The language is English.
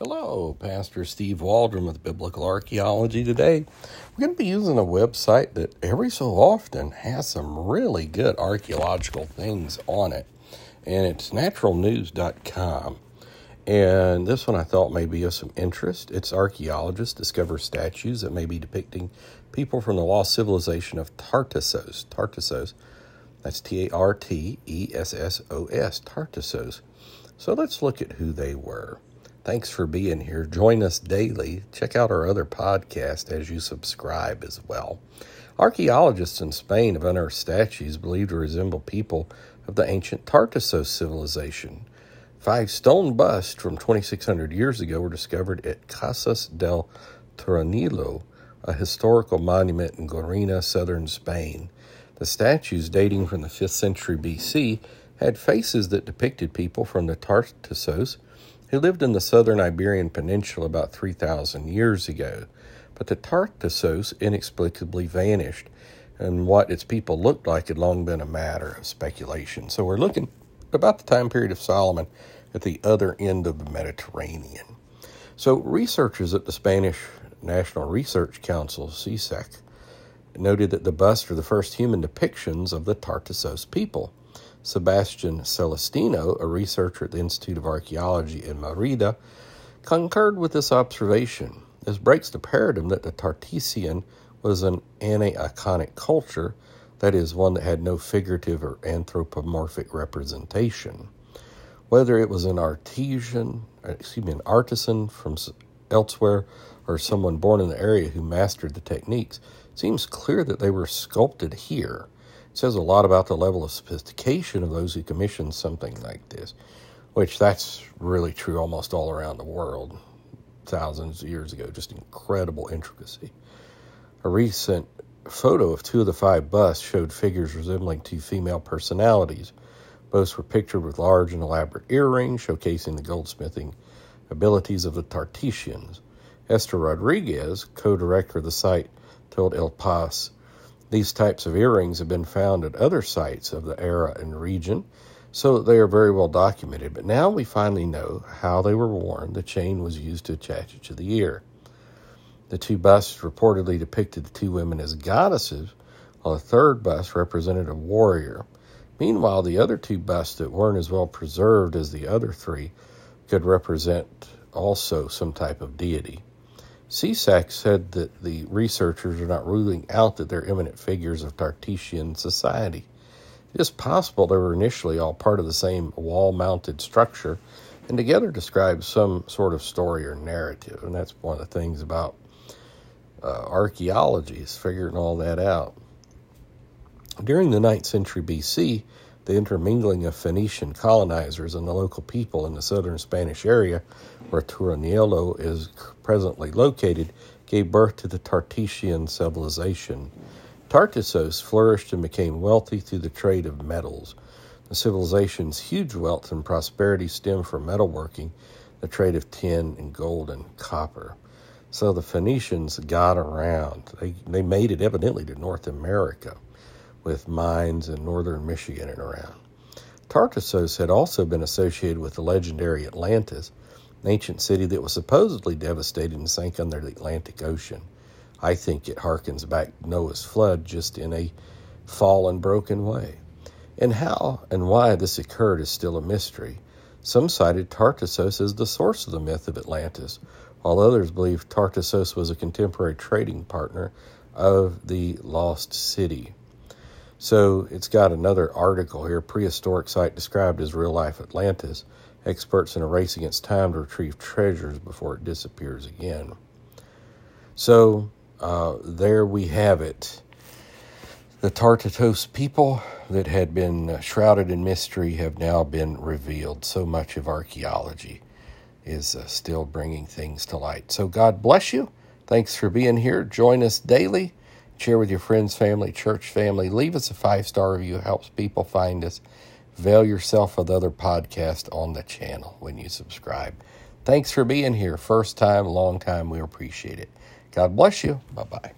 Hello, Pastor Steve Waldron with Biblical Archaeology. Today, we're going to be using a website that every so often has some really good archaeological things on it, and it's naturalnews.com. And this one I thought may be of some interest. Its archaeologists discover statues that may be depicting people from the lost civilization of Tartessos. Tartessos, that's T A R T E S S O S, Tartessos. So let's look at who they were. Thanks for being here. Join us daily. Check out our other podcast as you subscribe as well. Archaeologists in Spain have unearthed statues believed to resemble people of the ancient Tartessos civilization. Five stone busts from 2,600 years ago were discovered at Casas del Tornillo, a historical monument in Guareña, southern Spain. The statues, dating from the 5th century BC, had faces that depicted people from the Tartessos who lived in the southern Iberian Peninsula about 3,000 years ago. But the Tartessos inexplicably vanished, and what its people looked like had long been a matter of speculation. So we're looking about the time period of Solomon at the other end of the Mediterranean. So researchers at the Spanish National Research Council, CSIC, noted that the busts are the first human depictions of the Tartessos people. Sebastian Celestino, a researcher at the Institute of Archaeology in Merida, concurred with this observation. This breaks the paradigm that the Tartessian was an aniconic culture, that is, one that had no figurative or anthropomorphic representation. Whether it was an artisan, uh, excuse me, an artisan from elsewhere or someone born in the area who mastered the techniques, it seems clear that they were sculpted here says a lot about the level of sophistication of those who commission something like this, which that's really true almost all around the world, thousands of years ago. Just incredible intricacy. A recent photo of two of the five busts showed figures resembling two female personalities. Both were pictured with large and elaborate earrings, showcasing the goldsmithing abilities of the Tartessians. Esther Rodriguez, co director of the site, told El País these types of earrings have been found at other sites of the era and region, so they are very well documented. But now we finally know how they were worn. The chain was used to attach it to the ear. The two busts reportedly depicted the two women as goddesses, while the third bust represented a warrior. Meanwhile, the other two busts that weren't as well preserved as the other three could represent also some type of deity. CSIC said that the researchers are not ruling out that they're eminent figures of Tartessian society. It is possible they were initially all part of the same wall mounted structure and together describe some sort of story or narrative. And that's one of the things about uh, archaeology is figuring all that out. During the 9th century BC, the intermingling of Phoenician colonizers and the local people in the southern Spanish area, where Turaniello is presently located, gave birth to the Tartessian civilization. Tartessos flourished and became wealthy through the trade of metals. The civilization's huge wealth and prosperity stemmed from metalworking, the trade of tin and gold and copper. So the Phoenicians got around. They, they made it evidently to North America with mines in northern Michigan and around. Tartessos had also been associated with the legendary Atlantis, an ancient city that was supposedly devastated and sank under the Atlantic Ocean. I think it harkens back to Noah's flood just in a fallen, broken way. And how and why this occurred is still a mystery. Some cited Tartessos as the source of the myth of Atlantis, while others believe Tartessos was a contemporary trading partner of the lost city. So it's got another article here prehistoric site described as real life Atlantis. Experts in a race against time to retrieve treasures before it disappears again. So uh, there we have it. The Tartessos people that had been shrouded in mystery have now been revealed. So much of archaeology is uh, still bringing things to light. So God bless you. Thanks for being here. Join us daily. Share with your friends, family, church family. Leave us a five star review. It helps people find us. Avail yourself of other podcasts on the channel when you subscribe. Thanks for being here. First time, long time. We appreciate it. God bless you. Bye bye.